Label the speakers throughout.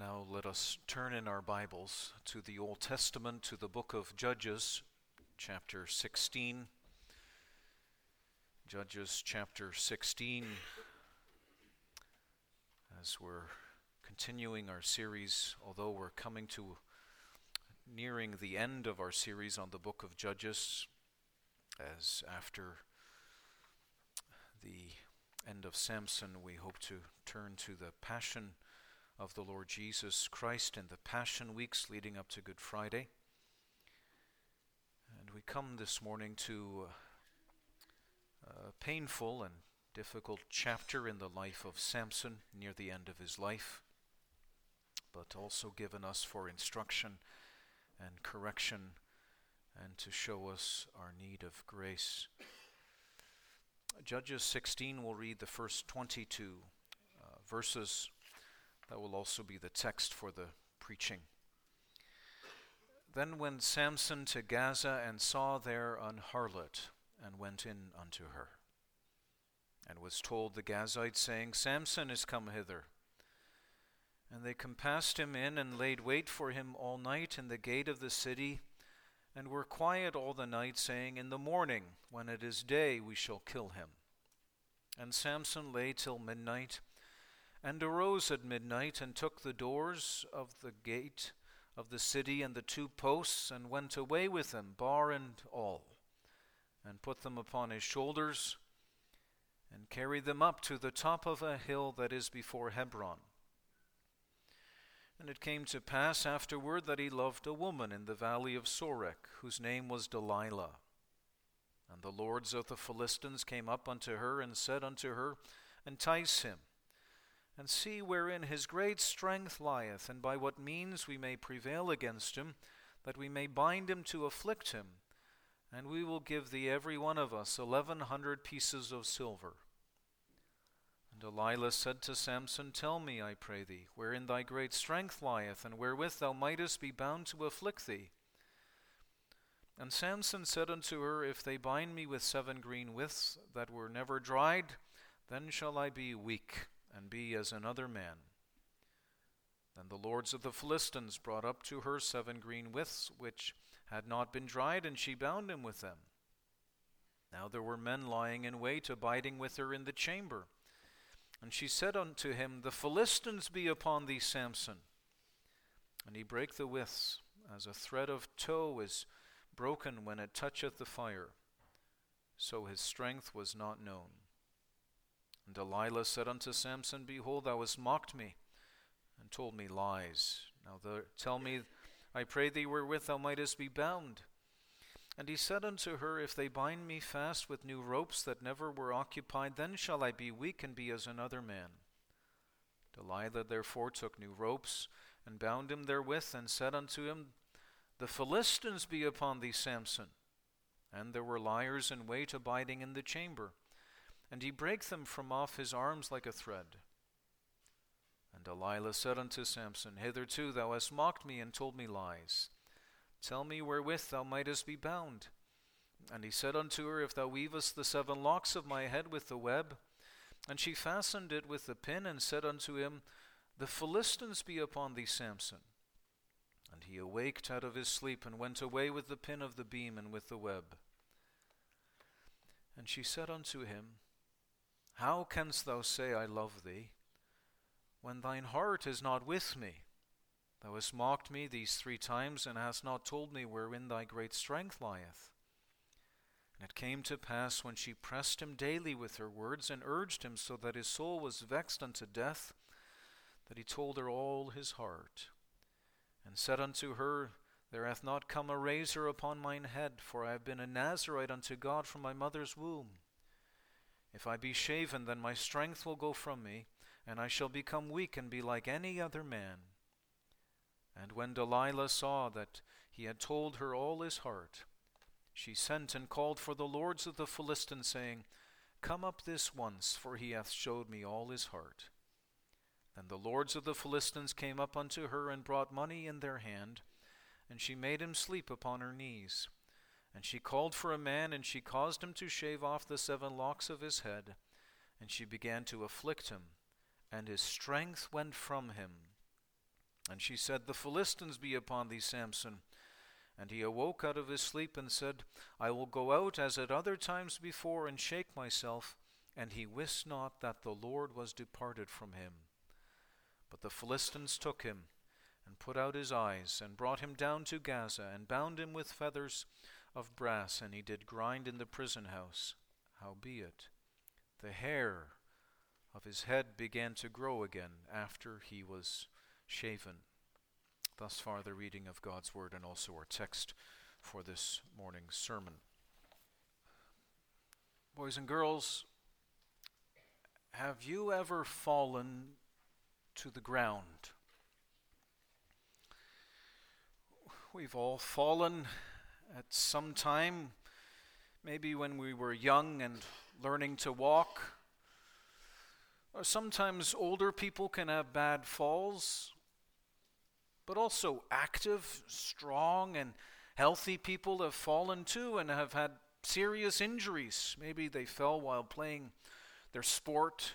Speaker 1: Now let us turn in our Bibles to the Old Testament, to the book of Judges, chapter 16. Judges chapter 16. As we're continuing our series, although we're coming to nearing the end of our series on the book of Judges, as after the end of Samson, we hope to turn to the passion of the Lord Jesus Christ in the Passion Weeks leading up to Good Friday. And we come this morning to a painful and difficult chapter in the life of Samson near the end of his life, but also given us for instruction and correction and to show us our need of grace. Judges 16 will read the first 22 uh, verses that will also be the text for the preaching. Then went Samson to Gaza and saw there an harlot, and went in unto her. And was told the Gazites, saying, Samson is come hither. And they compassed him in, and laid wait for him all night in the gate of the city, and were quiet all the night, saying, In the morning, when it is day, we shall kill him. And Samson lay till midnight and arose at midnight and took the doors of the gate of the city and the two posts and went away with them, bar and all, and put them upon his shoulders and carried them up to the top of a hill that is before Hebron. And it came to pass afterward that he loved a woman in the valley of Sorek, whose name was Delilah. And the lords of the Philistines came up unto her and said unto her, Entice him and see wherein his great strength lieth, and by what means we may prevail against him, that we may bind him to afflict him. And we will give thee every one of us eleven hundred pieces of silver. And Delilah said to Samson, Tell me, I pray thee, wherein thy great strength lieth, and wherewith thou mightest be bound to afflict thee. And Samson said unto her, If they bind me with seven green withs that were never dried, then shall I be weak and be as another man. Then the lords of the Philistines brought up to her seven green withs which had not been dried, and she bound him with them. Now there were men lying in wait, abiding with her in the chamber. And she said unto him, The Philistines be upon thee, Samson. And he brake the withs, as a thread of tow is broken when it toucheth the fire. So his strength was not known. And Delilah said unto Samson, Behold, thou hast mocked me, and told me lies. Now tell me, I pray thee, wherewith thou mightest be bound. And he said unto her, If they bind me fast with new ropes that never were occupied, then shall I be weak and be as another man. Delilah therefore took new ropes, and bound him therewith, and said unto him, The Philistines be upon thee, Samson. And there were liers in wait abiding in the chamber and he brake them from off his arms like a thread. And Delilah said unto Samson, Hitherto thou hast mocked me and told me lies. Tell me wherewith thou mightest be bound. And he said unto her, If thou weavest the seven locks of my head with the web. And she fastened it with the pin, and said unto him, The Philistines be upon thee, Samson. And he awaked out of his sleep, and went away with the pin of the beam and with the web. And she said unto him, how canst thou say, I love thee, when thine heart is not with me? Thou hast mocked me these three times, and hast not told me wherein thy great strength lieth. And it came to pass when she pressed him daily with her words, and urged him so that his soul was vexed unto death, that he told her all his heart, and said unto her, There hath not come a razor upon mine head, for I have been a Nazarite unto God from my mother's womb. If I be shaven, then my strength will go from me, and I shall become weak and be like any other man. And when Delilah saw that he had told her all his heart, she sent and called for the lords of the Philistines, saying, Come up this once, for he hath showed me all his heart. Then the lords of the Philistines came up unto her and brought money in their hand, and she made him sleep upon her knees. And she called for a man, and she caused him to shave off the seven locks of his head. And she began to afflict him, and his strength went from him. And she said, The Philistines be upon thee, Samson. And he awoke out of his sleep and said, I will go out as at other times before and shake myself. And he wist not that the Lord was departed from him. But the Philistines took him, and put out his eyes, and brought him down to Gaza, and bound him with feathers of brass, and he did grind in the prison house. Howbeit, the hair of his head began to grow again after he was shaven. Thus far, the reading of God's Word and also our text for this morning's sermon. Boys and girls, have you ever fallen to the ground? We've all fallen at some time, maybe when we were young and learning to walk. Or sometimes older people can have bad falls, but also active, strong, and healthy people have fallen too and have had serious injuries. Maybe they fell while playing their sport,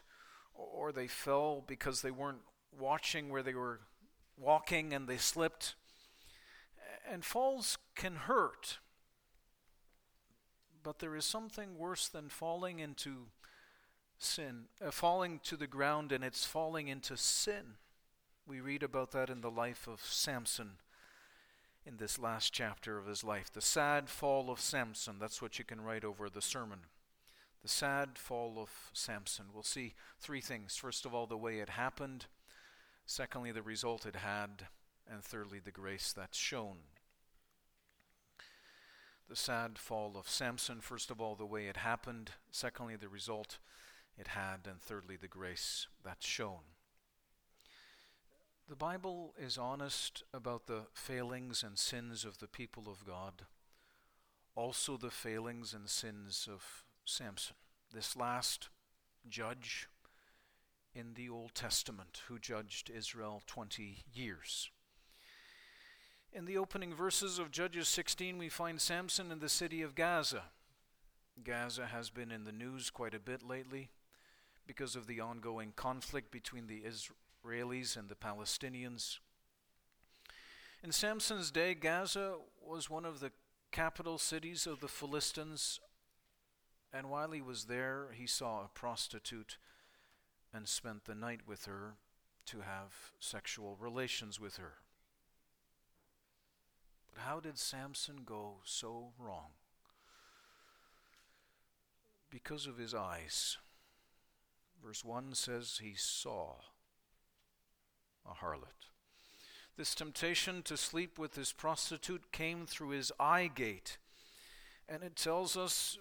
Speaker 1: or they fell because they weren't watching where they were walking and they slipped. And falls can hurt. But there is something worse than falling into sin, uh, falling to the ground, and it's falling into sin. We read about that in the life of Samson in this last chapter of his life. The sad fall of Samson. That's what you can write over the sermon. The sad fall of Samson. We'll see three things. First of all, the way it happened. Secondly, the result it had. And thirdly, the grace that's shown. The sad fall of Samson. First of all, the way it happened. Secondly, the result it had. And thirdly, the grace that's shown. The Bible is honest about the failings and sins of the people of God, also the failings and sins of Samson, this last judge in the Old Testament who judged Israel 20 years. In the opening verses of Judges 16, we find Samson in the city of Gaza. Gaza has been in the news quite a bit lately because of the ongoing conflict between the Israelis and the Palestinians. In Samson's day, Gaza was one of the capital cities of the Philistines and while he was there, he saw a prostitute and spent the night with her to have sexual relations with her. How did Samson go so wrong? Because of his eyes. Verse 1 says he saw a harlot. This temptation to sleep with this prostitute came through his eye gate. And it tells us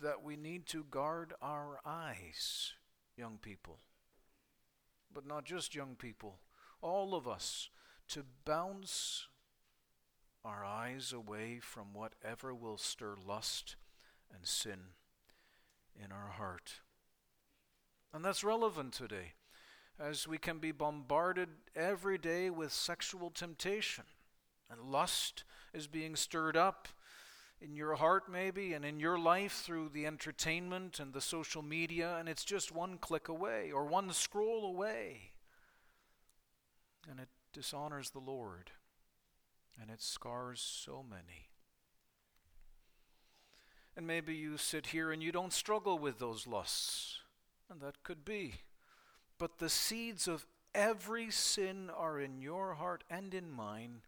Speaker 1: that we need to guard our eyes, young people. But not just young people, all of us, to bounce our eyes away from whatever will stir lust and sin in our heart. And that's relevant today, as we can be bombarded every day with sexual temptation, and lust is being stirred up in your heart, maybe, and in your life through the entertainment and the social media, and it's just one click away or one scroll away. And it dishonors the Lord, and it scars so many. And maybe you sit here and you don't struggle with those lusts, and that could be. But the seeds of every sin are in your heart and in mine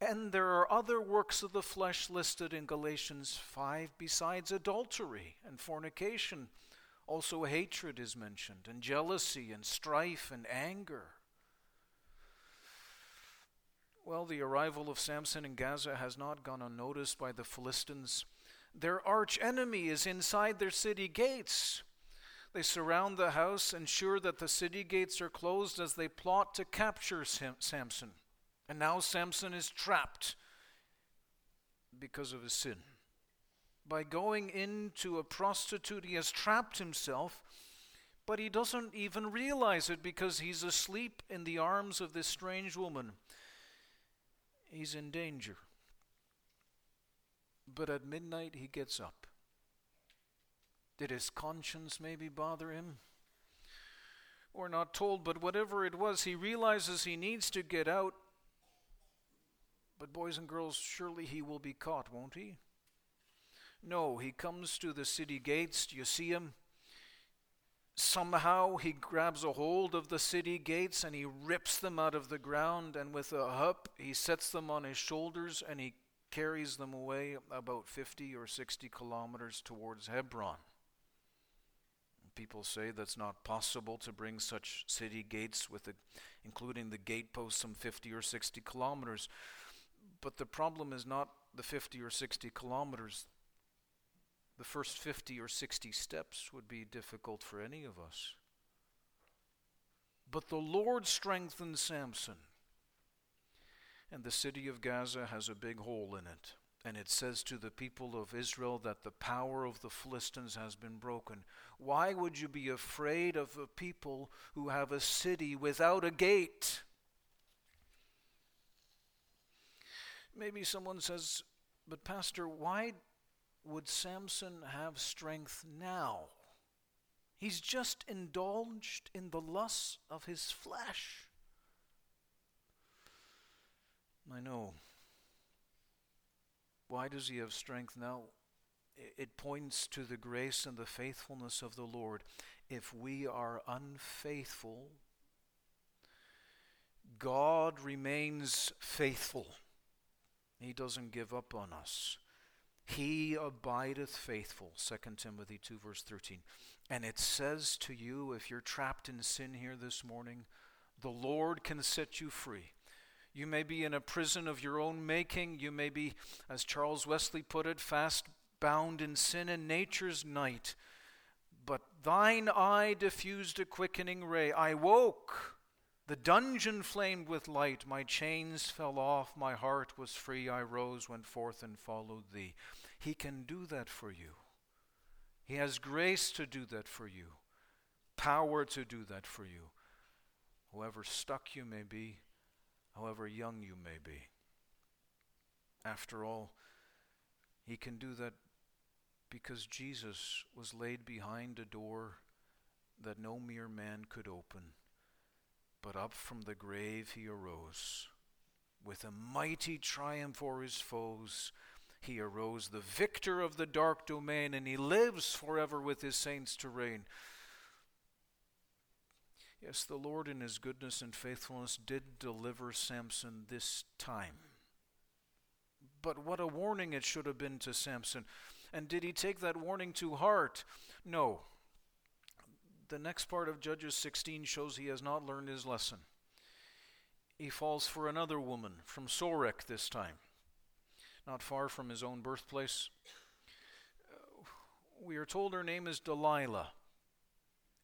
Speaker 1: and there are other works of the flesh listed in Galatians 5 besides adultery and fornication. Also, hatred is mentioned, and jealousy, and strife, and anger. Well, the arrival of Samson in Gaza has not gone unnoticed by the Philistines. Their arch enemy is inside their city gates. They surround the house, ensure that the city gates are closed as they plot to capture Samson. And now Samson is trapped because of his sin. By going into a prostitute, he has trapped himself, but he doesn't even realize it because he's asleep in the arms of this strange woman. He's in danger. But at midnight, he gets up. Did his conscience maybe bother him? We're not told, but whatever it was, he realizes he needs to get out. But, boys and girls, surely he will be caught, won't he? No, he comes to the city gates. Do you see him? Somehow he grabs a hold of the city gates and he rips them out of the ground, and with a hup, he sets them on his shoulders and he carries them away about 50 or 60 kilometers towards Hebron. People say that's not possible to bring such city gates with the, including the gate posts some 50 or 60 kilometers. But the problem is not the 50 or 60 kilometers. The first 50 or 60 steps would be difficult for any of us. But the Lord strengthened Samson. And the city of Gaza has a big hole in it. And it says to the people of Israel that the power of the Philistines has been broken. Why would you be afraid of a people who have a city without a gate? Maybe someone says, But, Pastor, why would Samson have strength now? He's just indulged in the lusts of his flesh. I know. Why does he have strength now? It points to the grace and the faithfulness of the Lord. If we are unfaithful, God remains faithful. He doesn't give up on us. He abideth faithful, 2 Timothy 2, verse 13. And it says to you, if you're trapped in sin here this morning, the Lord can set you free. You may be in a prison of your own making. You may be, as Charles Wesley put it, fast bound in sin and nature's night. But thine eye diffused a quickening ray. I woke. The dungeon flamed with light. My chains fell off. My heart was free. I rose, went forth, and followed thee. He can do that for you. He has grace to do that for you, power to do that for you. However stuck you may be, however young you may be. After all, He can do that because Jesus was laid behind a door that no mere man could open. But up from the grave he arose. With a mighty triumph o'er his foes, he arose, the victor of the dark domain, and he lives forever with his saints to reign. Yes, the Lord, in his goodness and faithfulness, did deliver Samson this time. But what a warning it should have been to Samson. And did he take that warning to heart? No. The next part of Judges 16 shows he has not learned his lesson. He falls for another woman, from Sorek this time, not far from his own birthplace. Uh, we are told her name is Delilah.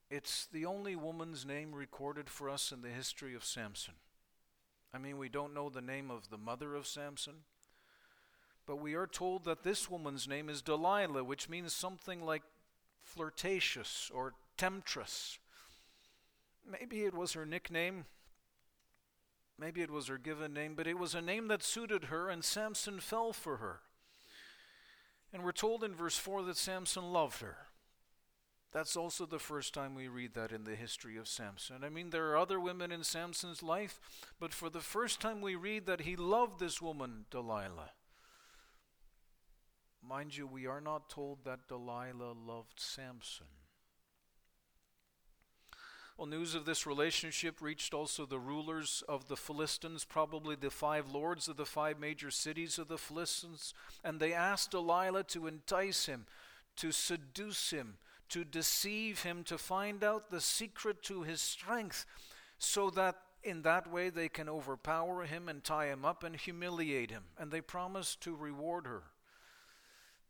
Speaker 1: It's the only woman's name recorded for us in the history of Samson. I mean, we don't know the name of the mother of Samson, but we are told that this woman's name is Delilah, which means something like flirtatious or temptress. Maybe it was her nickname. Maybe it was her given name, but it was a name that suited her, and Samson fell for her. And we're told in verse 4 that Samson loved her. That's also the first time we read that in the history of Samson. I mean, there are other women in Samson's life, but for the first time we read that he loved this woman, Delilah. Mind you, we are not told that Delilah loved Samson. Well, news of this relationship reached also the rulers of the Philistines, probably the five lords of the five major cities of the Philistines, and they asked Delilah to entice him, to seduce him, to deceive him, to find out the secret to his strength, so that in that way they can overpower him and tie him up and humiliate him. And they promise to reward her.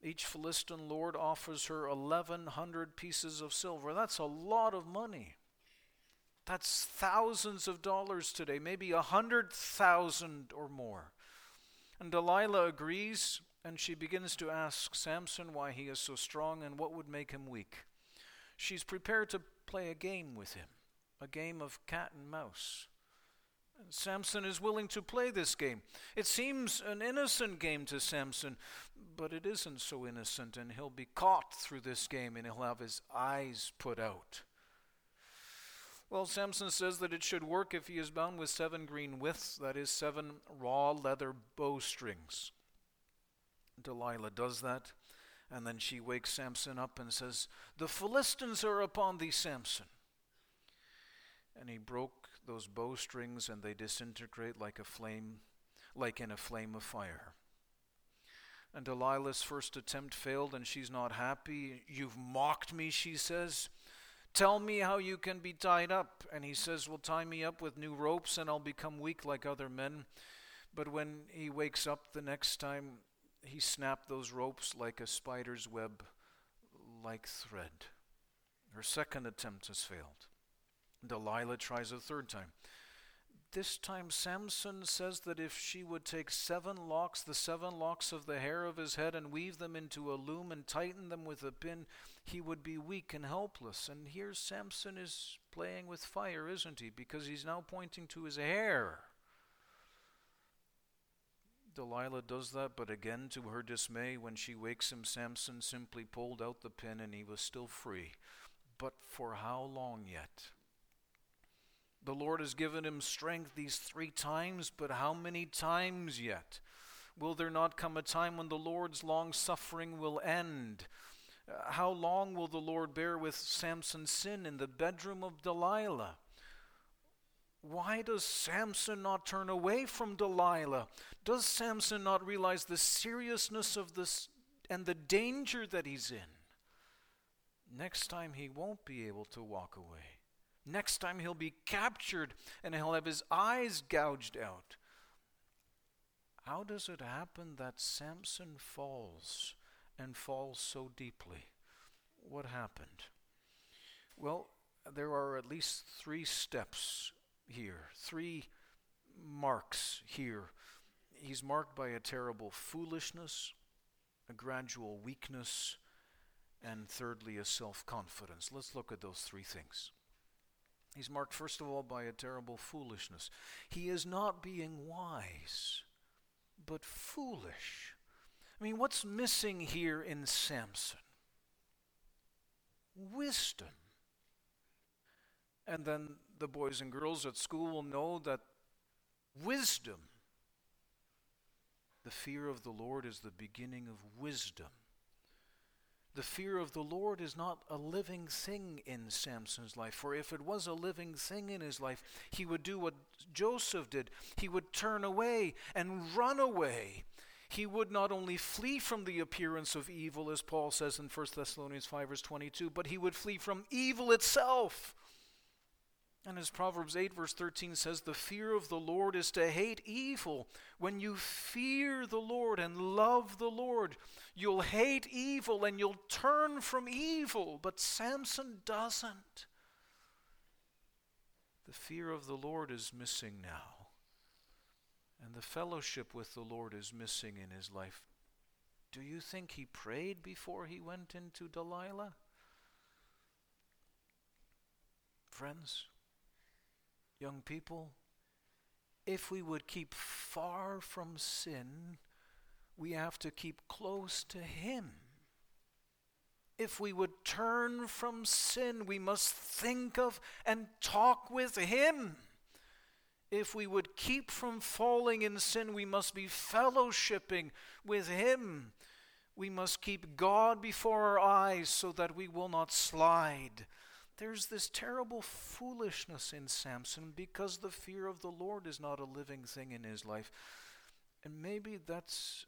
Speaker 1: Each Philistine lord offers her 1,100 pieces of silver. That's a lot of money. That's thousands of dollars today, maybe a hundred thousand or more. And Delilah agrees, and she begins to ask Samson why he is so strong and what would make him weak. She's prepared to play a game with him, a game of cat and mouse. Samson is willing to play this game. It seems an innocent game to Samson, but it isn't so innocent, and he'll be caught through this game and he'll have his eyes put out. Well, Samson says that it should work if he is bound with seven green withes, that is, seven raw leather bowstrings. Delilah does that, and then she wakes Samson up and says, The Philistines are upon thee, Samson. And he broke those bowstrings, and they disintegrate like a flame, like in a flame of fire. And Delilah's first attempt failed, and she's not happy. You've mocked me, she says. Tell me how you can be tied up. And he says, Well, tie me up with new ropes, and I'll become weak like other men. But when he wakes up the next time, he snapped those ropes like a spider's web, like thread. Her second attempt has failed. Delilah tries a third time. This time, Samson says that if she would take seven locks, the seven locks of the hair of his head, and weave them into a loom and tighten them with a pin, he would be weak and helpless. And here Samson is playing with fire, isn't he? Because he's now pointing to his hair. Delilah does that, but again, to her dismay, when she wakes him, Samson simply pulled out the pin and he was still free. But for how long yet? The Lord has given him strength these three times, but how many times yet? Will there not come a time when the Lord's long suffering will end? How long will the Lord bear with Samson's sin in the bedroom of Delilah? Why does Samson not turn away from Delilah? Does Samson not realize the seriousness of this and the danger that he's in? Next time he won't be able to walk away. Next time he'll be captured and he'll have his eyes gouged out. How does it happen that Samson falls and falls so deeply? What happened? Well, there are at least three steps here, three marks here. He's marked by a terrible foolishness, a gradual weakness, and thirdly, a self confidence. Let's look at those three things. He's marked, first of all, by a terrible foolishness. He is not being wise, but foolish. I mean, what's missing here in Samson? Wisdom. And then the boys and girls at school will know that wisdom, the fear of the Lord, is the beginning of wisdom. The fear of the Lord is not a living thing in Samson's life. For if it was a living thing in his life, he would do what Joseph did. He would turn away and run away. He would not only flee from the appearance of evil, as Paul says in 1 Thessalonians 5, verse 22, but he would flee from evil itself. And as Proverbs 8, verse 13 says, the fear of the Lord is to hate evil. When you fear the Lord and love the Lord, you'll hate evil and you'll turn from evil. But Samson doesn't. The fear of the Lord is missing now. And the fellowship with the Lord is missing in his life. Do you think he prayed before he went into Delilah? Friends, young people, if we would keep far from sin, we have to keep close to Him. If we would turn from sin, we must think of and talk with Him. If we would keep from falling in sin, we must be fellowshipping with Him. We must keep God before our eyes so that we will not slide there's this terrible foolishness in Samson because the fear of the Lord is not a living thing in his life. And maybe that's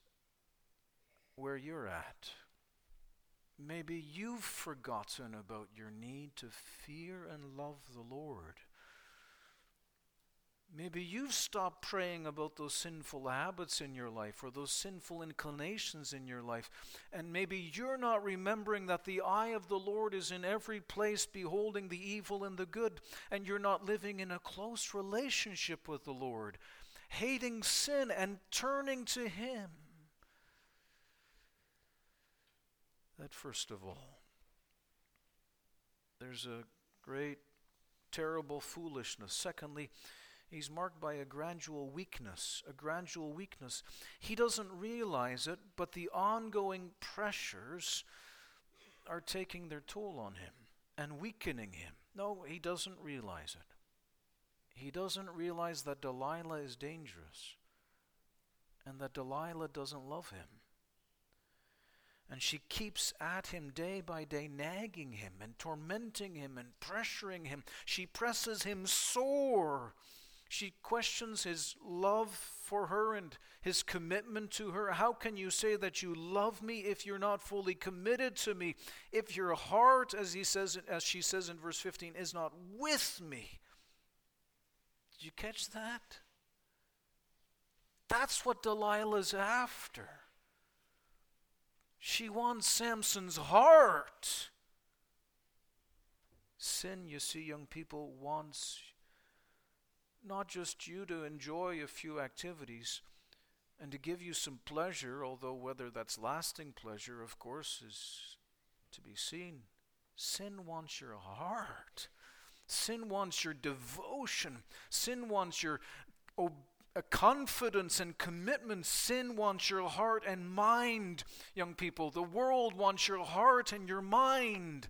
Speaker 1: where you're at. Maybe you've forgotten about your need to fear and love the Lord. Maybe you've stopped praying about those sinful habits in your life or those sinful inclinations in your life. And maybe you're not remembering that the eye of the Lord is in every place, beholding the evil and the good. And you're not living in a close relationship with the Lord, hating sin and turning to Him. That, first of all, there's a great, terrible foolishness. Secondly, He's marked by a gradual weakness, a gradual weakness. He doesn't realize it, but the ongoing pressures are taking their toll on him and weakening him. No, he doesn't realize it. He doesn't realize that Delilah is dangerous and that Delilah doesn't love him. And she keeps at him day by day, nagging him and tormenting him and pressuring him. She presses him sore. She questions his love for her and his commitment to her. How can you say that you love me if you're not fully committed to me? If your heart, as he says as she says in verse 15, is not with me. Did you catch that? That's what Delilah's after. She wants Samson's heart. Sin, you see, young people, wants not just you to enjoy a few activities and to give you some pleasure, although whether that's lasting pleasure, of course, is to be seen. Sin wants your heart. Sin wants your devotion. Sin wants your obedience a uh, confidence and commitment. Sin wants your heart and mind, young people. The world wants your heart and your mind.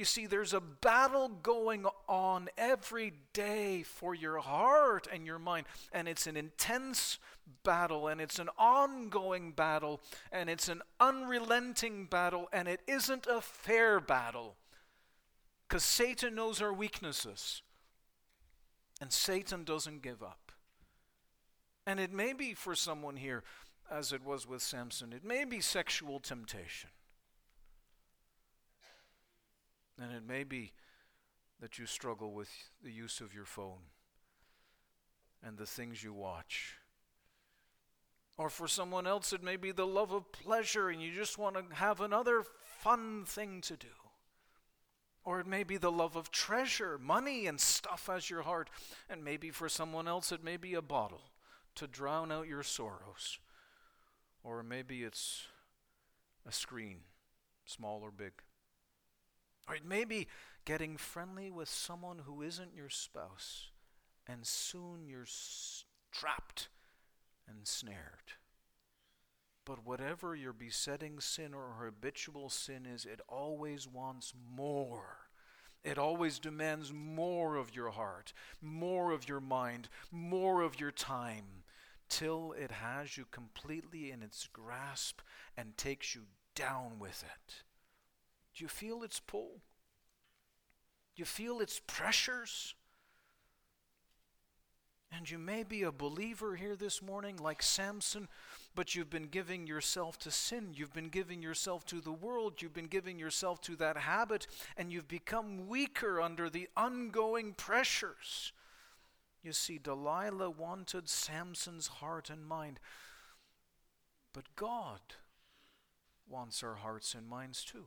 Speaker 1: You see, there's a battle going on every day for your heart and your mind, and it's an intense battle, and it's an ongoing battle, and it's an unrelenting battle, and it isn't a fair battle. Because Satan knows our weaknesses, and Satan doesn't give up. And it may be for someone here, as it was with Samson, it may be sexual temptation. And it may be that you struggle with the use of your phone and the things you watch. Or for someone else, it may be the love of pleasure and you just want to have another fun thing to do. Or it may be the love of treasure, money, and stuff as your heart. And maybe for someone else, it may be a bottle to drown out your sorrows. Or maybe it's a screen, small or big. It may be getting friendly with someone who isn't your spouse, and soon you're trapped and snared. But whatever your besetting sin or habitual sin is, it always wants more. It always demands more of your heart, more of your mind, more of your time, till it has you completely in its grasp and takes you down with it. Do you feel its pull? Do you feel its pressures? And you may be a believer here this morning like Samson, but you've been giving yourself to sin. You've been giving yourself to the world. You've been giving yourself to that habit, and you've become weaker under the ongoing pressures. You see, Delilah wanted Samson's heart and mind, but God wants our hearts and minds too.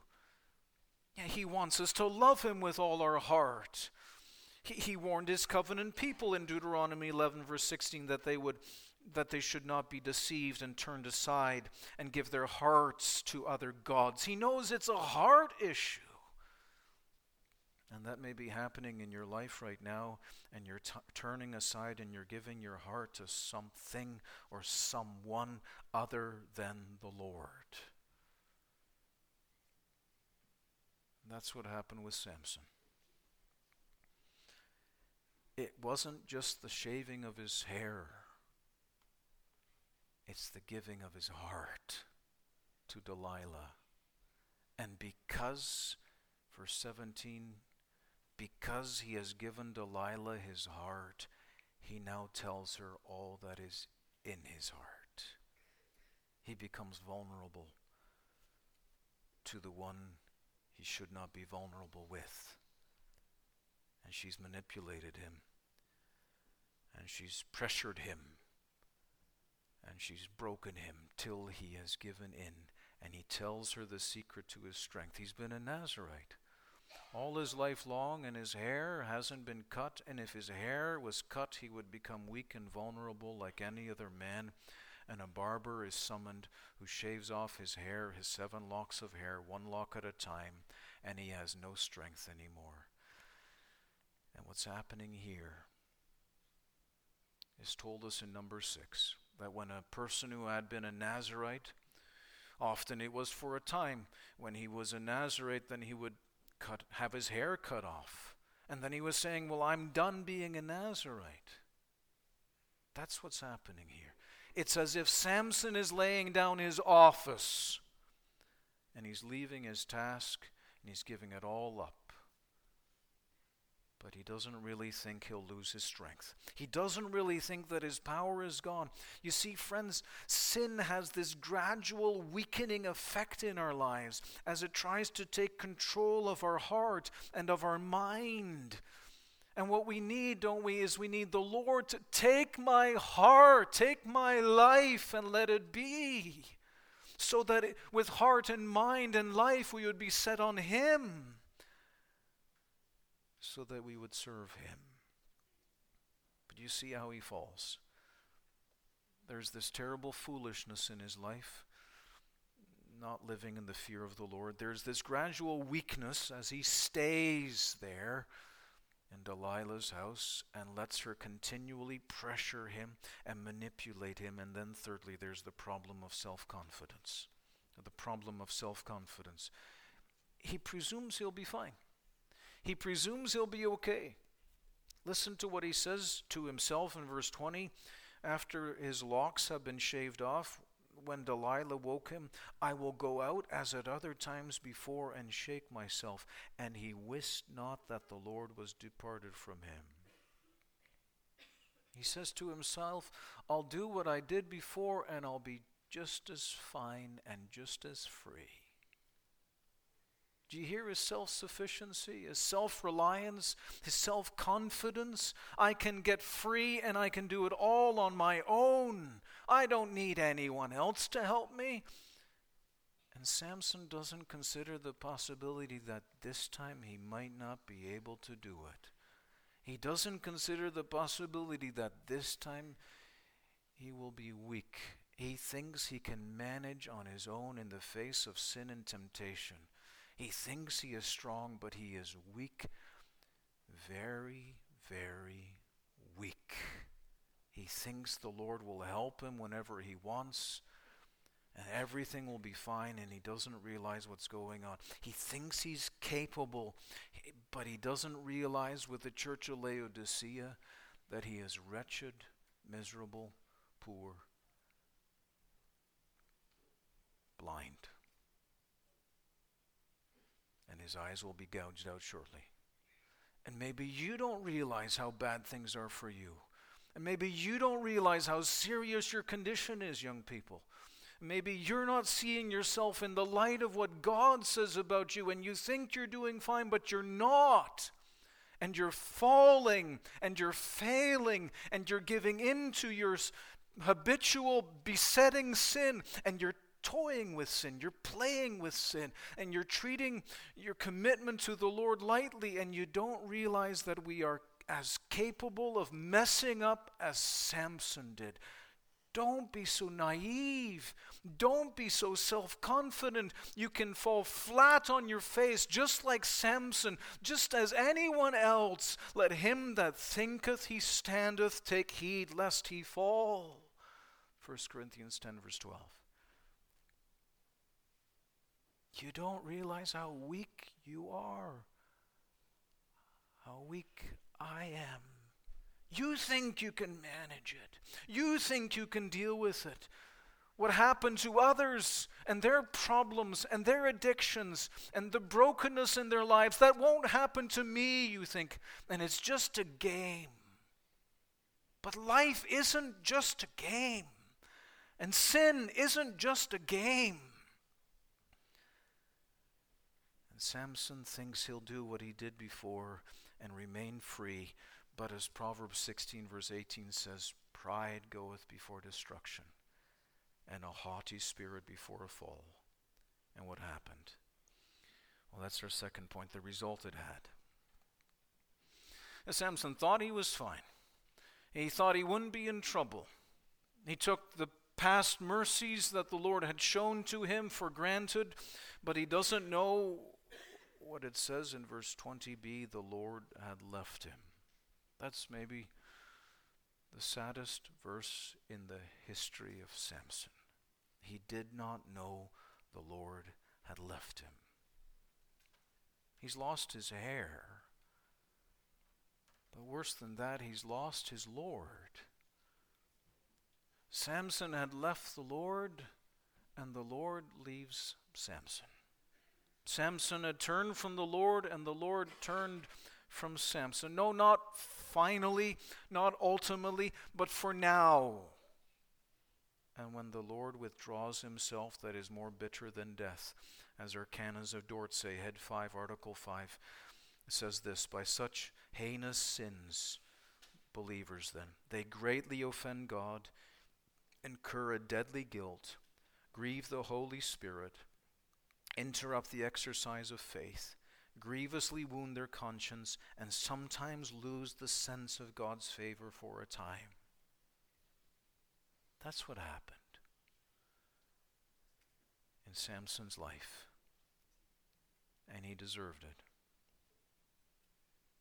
Speaker 1: He wants us to love him with all our heart. He, he warned his covenant people in Deuteronomy 11, verse 16, that they would that they should not be deceived and turned aside and give their hearts to other gods. He knows it's a heart issue. And that may be happening in your life right now, and you're t- turning aside and you're giving your heart to something or someone other than the Lord. That's what happened with Samson. It wasn't just the shaving of his hair, it's the giving of his heart to Delilah. And because, verse 17, because he has given Delilah his heart, he now tells her all that is in his heart. He becomes vulnerable to the one should not be vulnerable with. And she's manipulated him. And she's pressured him. And she's broken him till he has given in. And he tells her the secret to his strength. He's been a Nazarite all his life long, and his hair hasn't been cut. And if his hair was cut, he would become weak and vulnerable like any other man. And a barber is summoned who shaves off his hair, his seven locks of hair, one lock at a time, and he has no strength anymore. And what's happening here is told us in number six that when a person who had been a Nazarite, often it was for a time, when he was a Nazarite, then he would cut, have his hair cut off. And then he was saying, Well, I'm done being a Nazarite. That's what's happening here. It's as if Samson is laying down his office and he's leaving his task and he's giving it all up but he doesn't really think he'll lose his strength. He doesn't really think that his power is gone. You see, friends, sin has this gradual weakening effect in our lives as it tries to take control of our heart and of our mind. And what we need, don't we, is we need the Lord to take my heart, take my life, and let it be. So that it, with heart and mind and life we would be set on Him so that we would serve him. But you see how he falls. There's this terrible foolishness in his life, not living in the fear of the Lord. There's this gradual weakness as he stays there in Delilah's house and lets her continually pressure him and manipulate him. And then, thirdly, there's the problem of self confidence. The problem of self confidence. He presumes he'll be fine. He presumes he'll be okay. Listen to what he says to himself in verse 20 after his locks have been shaved off. When Delilah woke him, I will go out as at other times before and shake myself. And he wist not that the Lord was departed from him. He says to himself, I'll do what I did before and I'll be just as fine and just as free. Do you hear his self sufficiency, his self reliance, his self confidence? I can get free and I can do it all on my own. I don't need anyone else to help me. And Samson doesn't consider the possibility that this time he might not be able to do it. He doesn't consider the possibility that this time he will be weak. He thinks he can manage on his own in the face of sin and temptation. He thinks he is strong, but he is weak, very, very weak. He thinks the Lord will help him whenever he wants, and everything will be fine, and he doesn't realize what's going on. He thinks he's capable, but he doesn't realize with the church of Laodicea that he is wretched, miserable, poor, blind his eyes will be gouged out shortly. And maybe you don't realize how bad things are for you. And maybe you don't realize how serious your condition is, young people. Maybe you're not seeing yourself in the light of what God says about you, and you think you're doing fine, but you're not. And you're falling, and you're failing, and you're giving in to your habitual besetting sin, and you're toying with sin, you're playing with sin, and you're treating your commitment to the Lord lightly, and you don't realize that we are as capable of messing up as Samson did. Don't be so naive. Don't be so self confident. You can fall flat on your face just like Samson, just as anyone else. Let him that thinketh he standeth take heed lest he fall. 1 Corinthians 10, verse 12. You don't realize how weak you are, how weak I am. You think you can manage it, you think you can deal with it. What happened to others and their problems and their addictions and the brokenness in their lives, that won't happen to me, you think. And it's just a game. But life isn't just a game. And sin isn't just a game. Samson thinks he'll do what he did before and remain free, but as Proverbs 16, verse 18 says, pride goeth before destruction, and a haughty spirit before a fall. And what happened? Well, that's our second point the result it had. As Samson thought he was fine. He thought he wouldn't be in trouble. He took the past mercies that the Lord had shown to him for granted, but he doesn't know what it says in verse 20b the Lord had left him. That's maybe the saddest verse in the history of Samson. He did not know the Lord had left him. He's lost his hair, But worse than that, he's lost his Lord. Samson had left the Lord, and the Lord leaves Samson. Samson had turned from the Lord, and the Lord turned from Samson. No, not finally, not ultimately, but for now. And when the Lord withdraws himself, that is more bitter than death, as our canons of Dort say, Head 5, Article 5, says this By such heinous sins, believers then, they greatly offend God, incur a deadly guilt, grieve the Holy Spirit, interrupt the exercise of faith, grievously wound their conscience, and sometimes lose the sense of God's favor for a time. That's what happened in Samson's life. And he deserved it.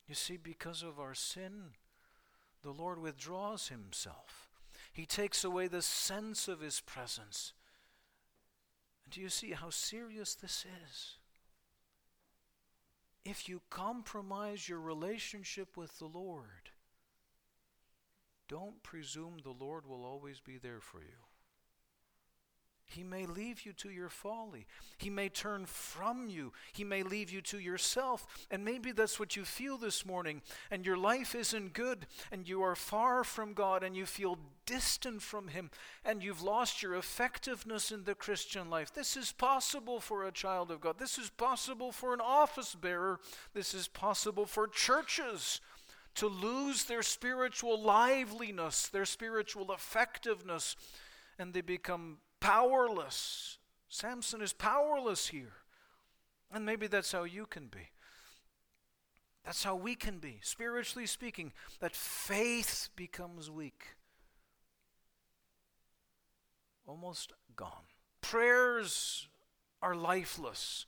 Speaker 1: You see, because of our sin, the Lord withdraws himself. He takes away the sense of his presence. Do you see how serious this is? If you compromise your relationship with the Lord, don't presume the Lord will always be there for you. He may leave you to your folly. He may turn from you. He may leave you to yourself. And maybe that's what you feel this morning. And your life isn't good. And you are far from God. And you feel distant from Him. And you've lost your effectiveness in the Christian life. This is possible for a child of God. This is possible for an office bearer. This is possible for churches to lose their spiritual liveliness, their spiritual effectiveness. And they become powerless. Samson is powerless here. And maybe that's how you can be. That's how we can be, spiritually speaking, that faith becomes weak, almost gone. Prayers are lifeless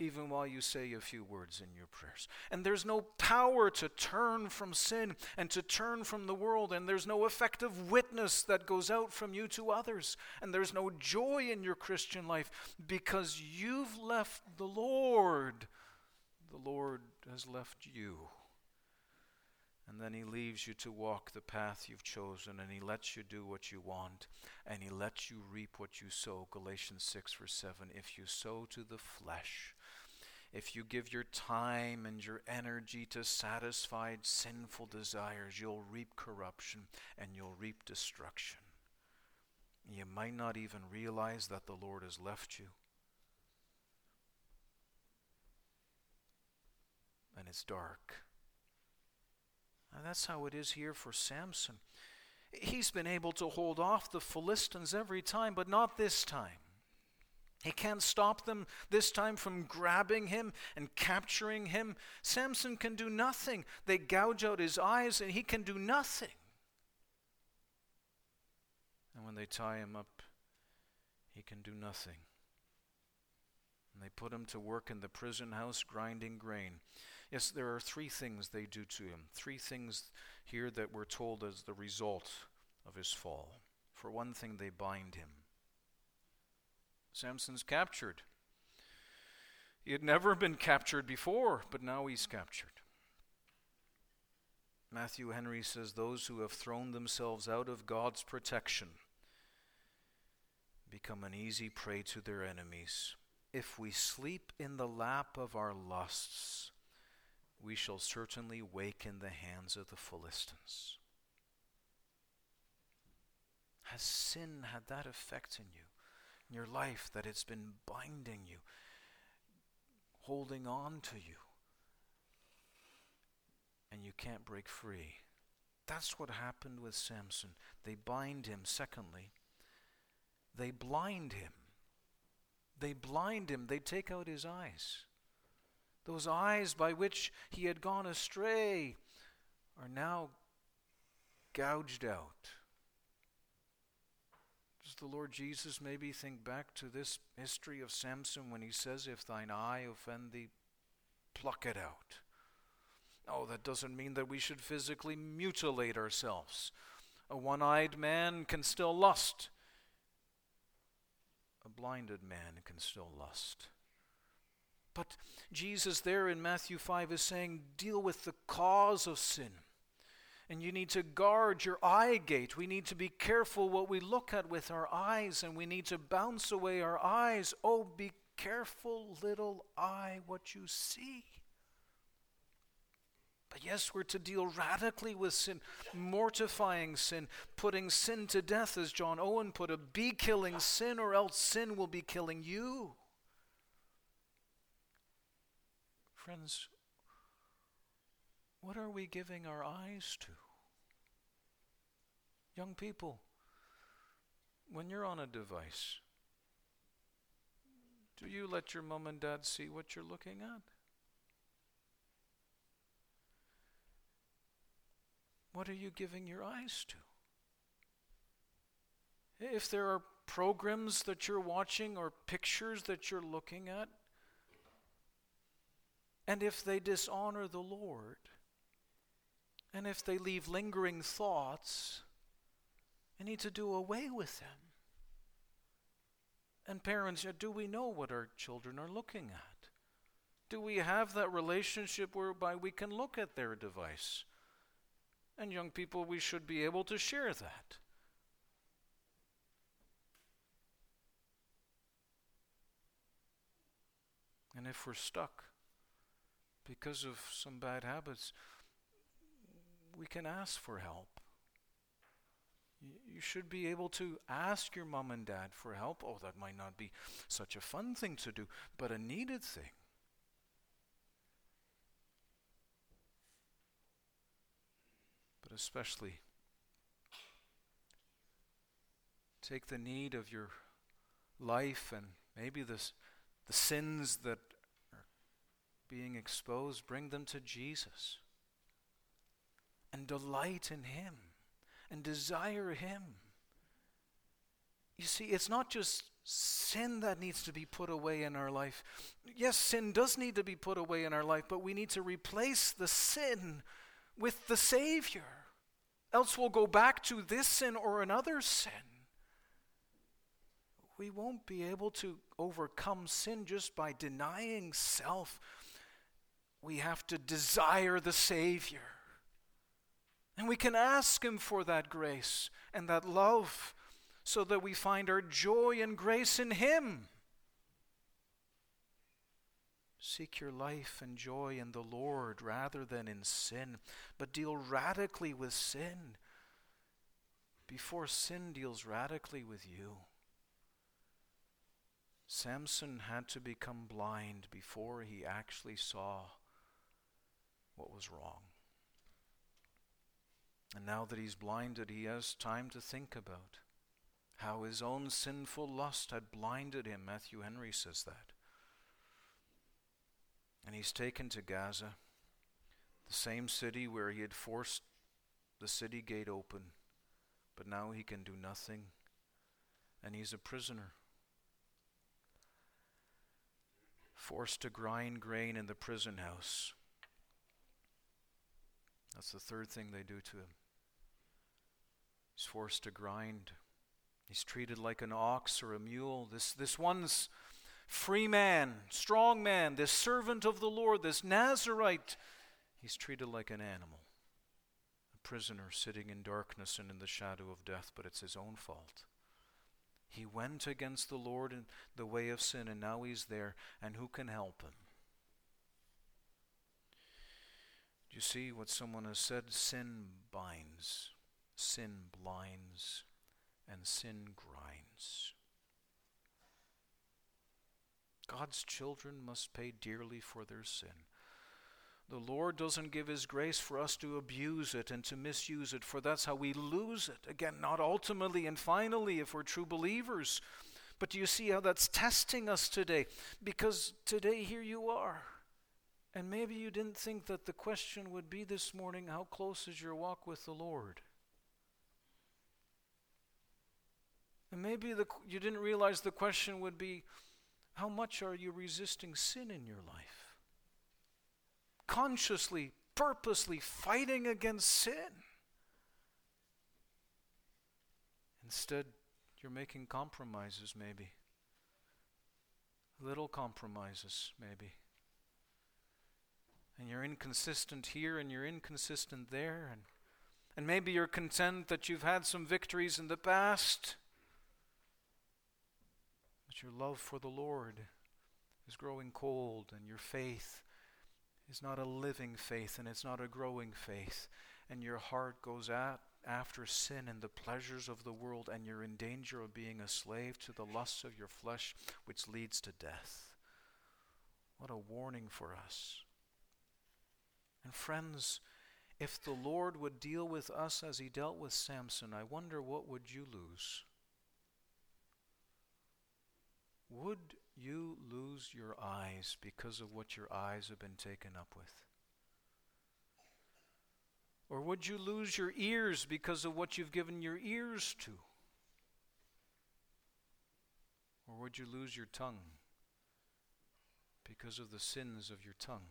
Speaker 1: even while you say a few words in your prayers. And there's no power to turn from sin and to turn from the world, and there's no effective witness that goes out from you to others, and there's no joy in your Christian life because you've left the Lord. The Lord has left you. And then he leaves you to walk the path you've chosen, and he lets you do what you want, and he lets you reap what you sow. Galatians 6, verse 7. If you sow to the flesh, if you give your time and your energy to satisfied sinful desires, you'll reap corruption and you'll reap destruction. You might not even realize that the Lord has left you. And it's dark. And that's how it is here for Samson. He's been able to hold off the Philistines every time, but not this time. He can't stop them this time from grabbing him and capturing him. Samson can do nothing. They gouge out his eyes and he can do nothing. And when they tie him up, he can do nothing. And they put him to work in the prison house grinding grain. Yes, there are three things they do to him. Three things here that we're told as the result of his fall. For one thing, they bind him. Samson's captured. He had never been captured before, but now he's captured. Matthew Henry says, Those who have thrown themselves out of God's protection become an easy prey to their enemies. If we sleep in the lap of our lusts, we shall certainly wake in the hands of the Philistines. Has sin had that effect in you? In your life that it's been binding you, holding on to you, and you can't break free. That's what happened with Samson. They bind him. Secondly, they blind him. They blind him. They take out his eyes. Those eyes by which he had gone astray are now gouged out. The Lord Jesus maybe think back to this history of Samson when he says, If thine eye offend thee, pluck it out? Oh, that doesn't mean that we should physically mutilate ourselves. A one eyed man can still lust, a blinded man can still lust. But Jesus, there in Matthew 5, is saying, deal with the cause of sin. And you need to guard your eye gate. We need to be careful what we look at with our eyes, and we need to bounce away our eyes. Oh, be careful, little eye, what you see. But yes, we're to deal radically with sin, mortifying sin, putting sin to death, as John Owen put it. Be killing sin, or else sin will be killing you. Friends, what are we giving our eyes to? Young people, when you're on a device, do you let your mom and dad see what you're looking at? What are you giving your eyes to? If there are programs that you're watching or pictures that you're looking at, and if they dishonor the Lord, and if they leave lingering thoughts, I need to do away with them. And parents, do we know what our children are looking at? Do we have that relationship whereby we can look at their device? And young people, we should be able to share that. And if we're stuck because of some bad habits, we can ask for help. You should be able to ask your mom and dad for help. Oh, that might not be such a fun thing to do, but a needed thing. But especially, take the need of your life and maybe this, the sins that are being exposed, bring them to Jesus and delight in Him and desire Him. You see, it's not just sin that needs to be put away in our life. Yes, sin does need to be put away in our life, but we need to replace the sin with the Savior. Else we'll go back to this sin or another sin. We won't be able to overcome sin just by denying self. We have to desire the Savior. And we can ask Him for that grace and that love so that we find our joy and grace in Him. Seek your life and joy in the Lord rather than in sin, but deal radically with sin before sin deals radically with you. Samson had to become blind before he actually saw what was wrong. And now that he's blinded, he has time to think about how his own sinful lust had blinded him. Matthew Henry says that. And he's taken to Gaza, the same city where he had forced the city gate open, but now he can do nothing, and he's a prisoner. Forced to grind grain in the prison house. That's the third thing they do to him. He's forced to grind. He's treated like an ox or a mule. This, this one's free man, strong man, this servant of the Lord, this Nazarite, he's treated like an animal, a prisoner sitting in darkness and in the shadow of death, but it's his own fault. He went against the Lord in the way of sin, and now he's there, and who can help him? Do you see what someone has said? Sin binds sin blinds, and sin grinds. God's children must pay dearly for their sin. The Lord doesn't give His grace for us to abuse it and to misuse it, for that's how we lose it. Again, not ultimately and finally if we're true believers. But do you see how that's testing us today? Because today, here you are. And maybe you didn't think that the question would be this morning how close is your walk with the Lord? And maybe the, you didn't realize the question would be how much are you resisting sin in your life? Consciously, purposely fighting against sin. Instead, you're making compromises, maybe. little compromises, maybe. And you're inconsistent here and you're inconsistent there. And, and maybe you're content that you've had some victories in the past. But your love for the Lord is growing cold and your faith is not a living faith and it's not a growing faith. And your heart goes after sin and the pleasures of the world, and you're in danger of being a slave to the lusts of your flesh, which leads to death. What a warning for us. And friends, if the Lord would deal with us as he dealt with Samson, I wonder what would you lose? Would you lose your eyes because of what your eyes have been taken up with? Or would you lose your ears because of what you've given your ears to? Or would you lose your tongue because of the sins of your tongue?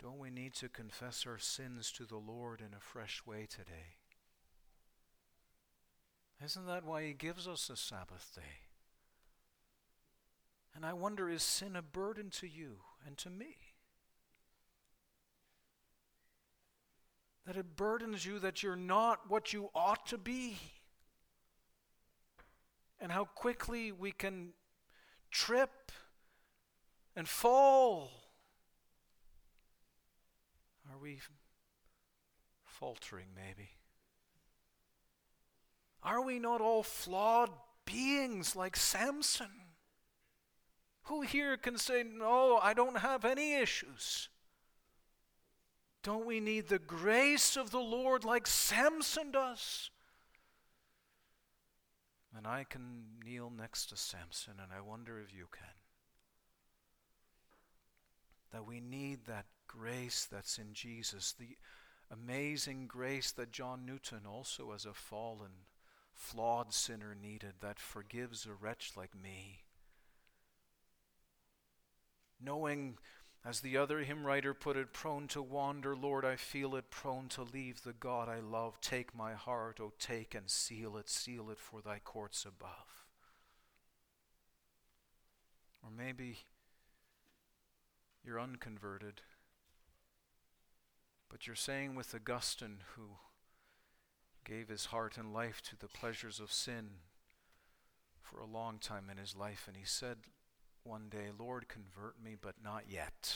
Speaker 1: Don't we need to confess our sins to the Lord in a fresh way today? Isn't that why He gives us a Sabbath day? And I wonder is sin a burden to you and to me? That it burdens you that you're not what you ought to be. And how quickly we can trip and fall. Are we faltering, maybe? Are we not all flawed beings like Samson? Who here can say, No, I don't have any issues? Don't we need the grace of the Lord like Samson does? And I can kneel next to Samson, and I wonder if you can. That we need that grace that's in Jesus, the amazing grace that John Newton, also as a fallen, flawed sinner, needed, that forgives a wretch like me knowing, as the other hymn writer put it, prone to wander, Lord, I feel it, prone to leave the God I love. Take my heart, O take and seal it, seal it for thy courts above. Or maybe you're unconverted, but you're saying with Augustine, who gave his heart and life to the pleasures of sin for a long time in his life, and he said, one day, Lord, convert me, but not yet.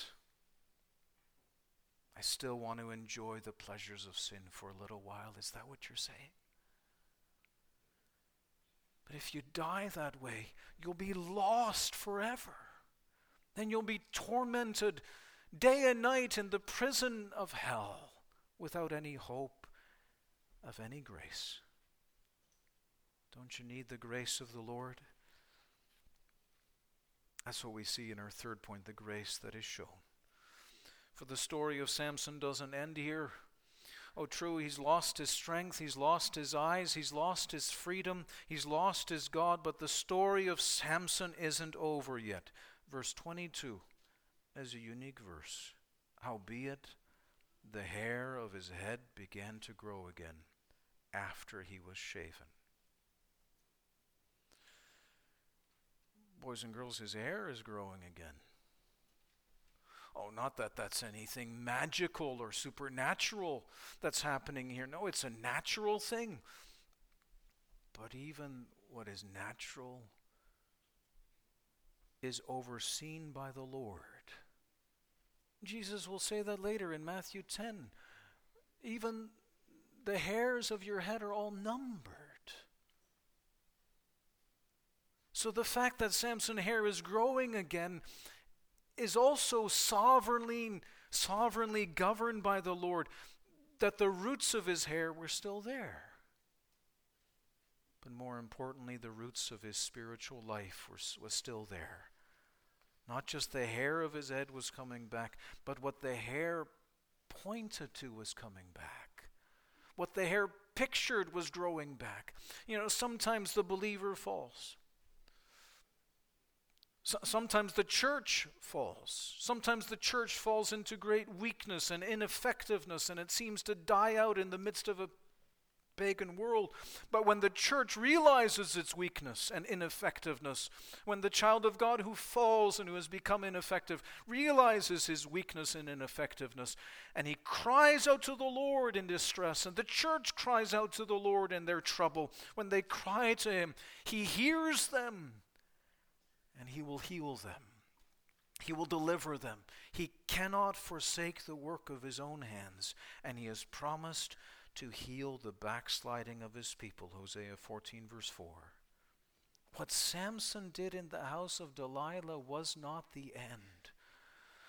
Speaker 1: I still want to enjoy the pleasures of sin for a little while. Is that what you're saying? But if you die that way, you'll be lost forever. Then you'll be tormented day and night in the prison of hell without any hope of any grace. Don't you need the grace of the Lord? That's what we see in our third point the grace that is shown. For the story of Samson doesn't end here. Oh, true, he's lost his strength, he's lost his eyes, he's lost his freedom, he's lost his God, but the story of Samson isn't over yet. Verse 22 is a unique verse. Howbeit, the hair of his head began to grow again after he was shaven. boys and girls, his hair is growing again. Oh, not that that's anything magical or supernatural that's happening here. No, it's a natural thing. But even what is natural is overseen by the Lord. Jesus will say that later in Matthew 10. Even the hairs of your head are all numbered. So the fact that Samson's hair is growing again is also sovereignly, sovereignly governed by the Lord, that the roots of his hair were still there. But more importantly, the roots of his spiritual life were, was still there. Not just the hair of his head was coming back, but what the hair pointed to was coming back. What the hair pictured was growing back. You know, sometimes the believer falls. So, sometimes the church falls. Sometimes the church falls into great weakness and ineffectiveness, and it seems to die out in the midst of a pagan world. But when the church realizes its weakness and ineffectiveness, when the child of God who falls and who has become ineffective realizes his weakness and ineffectiveness, and he cries out to the Lord in distress, and the church cries out to the Lord in their trouble, when they cry to him, he hears them and he will heal them. He will deliver them. He cannot forsake the work of his own hands, and he has promised to heal the backsliding of his people. Hosea 14, verse 4. What Samson did in the house of Delilah was not the end.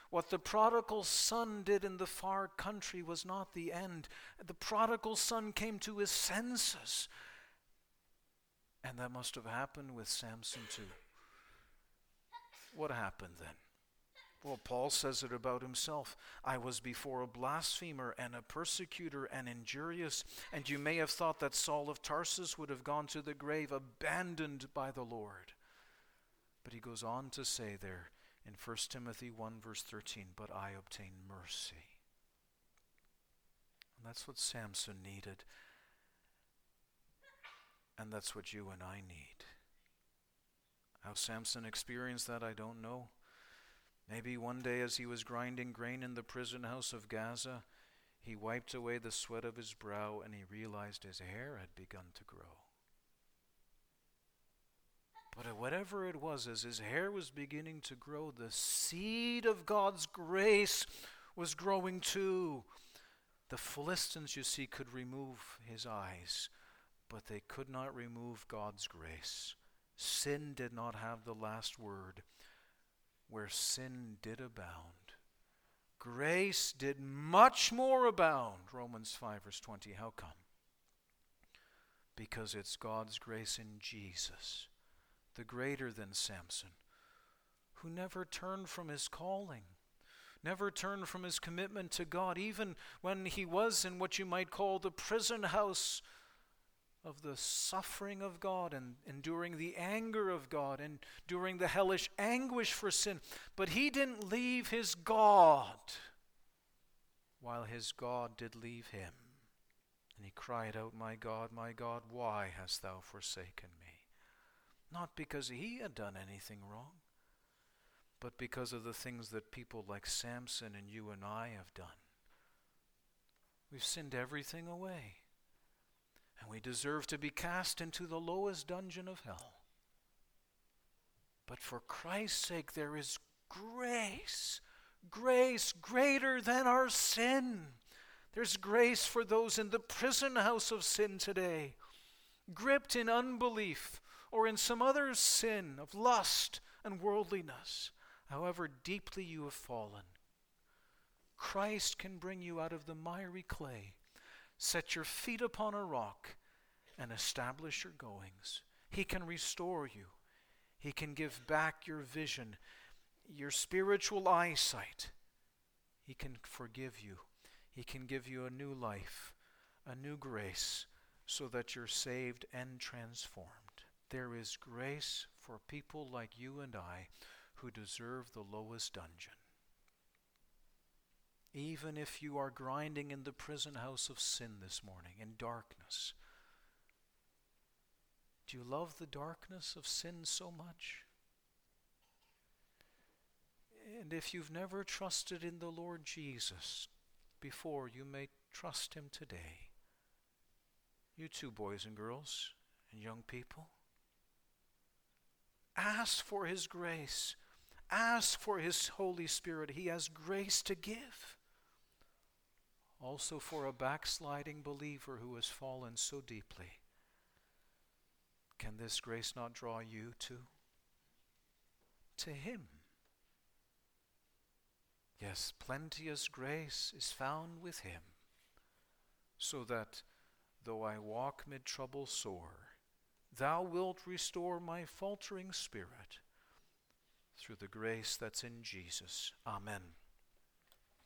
Speaker 1: What the prodigal son did in the far country was not the end. The prodigal son came to his senses. And that must have happened with Samson too. What happened then? Well, Paul says it about himself. I was before a blasphemer and a persecutor and injurious, and you may have thought that Saul of Tarsus would have gone to the grave abandoned by the Lord. But he goes on to say there in 1 Timothy 1, verse 13, But I obtained mercy. And that's what Samson needed. And that's what you and I need. How Samson experienced that, I don't know. Maybe one day as he was grinding grain in the prison house of Gaza, he wiped away the sweat of his brow and he realized his hair had begun to grow. But whatever it was, as his hair was beginning to grow, the seed of God's grace was growing too. The Philistines, you see, could remove his eyes, but they could not remove God's grace. Sin did not have the last word where sin did abound. Grace did much more abound. Romans 5, verse 20. How come? Because it's God's grace in Jesus, the greater than Samson, who never turned from his calling, never turned from his commitment to God, even when he was in what you might call the prison house of the suffering of God and enduring the anger of God and enduring the hellish anguish for sin. But he didn't leave his God while his God did leave him. And he cried out, My God, my God, why hast thou forsaken me? Not because he had done anything wrong, but because of the things that people like Samson and you and I have done. We've sinned everything away and we deserve to be cast into the lowest dungeon of hell. But for Christ's sake, there is grace, grace greater than our sin. There's grace for those in the prison house of sin today, gripped in unbelief or in some other sin of lust and worldliness, however deeply you have fallen. Christ can bring you out of the miry clay set your feet upon a rock, and establish your goings. He can restore you. He can give back your vision, your spiritual eyesight. He can forgive you. He can give you a new life, a new grace, so that you're saved and transformed. There is grace for people like you and I who deserve the lowest dungeon even if you are grinding in the prison house of sin this morning in darkness. Do you love the darkness of sin so much? And if you've never trusted in the Lord Jesus before, you may trust him today. You too, boys and girls and young people. Ask for his grace. Ask for his Holy Spirit. He has grace to give also for a backsliding believer who has fallen so deeply. Can this grace not draw you to? To Him. Yes, plenteous grace is found with Him, so that though I walk mid trouble sore, Thou wilt restore my faltering spirit through the grace that's in Jesus. Amen.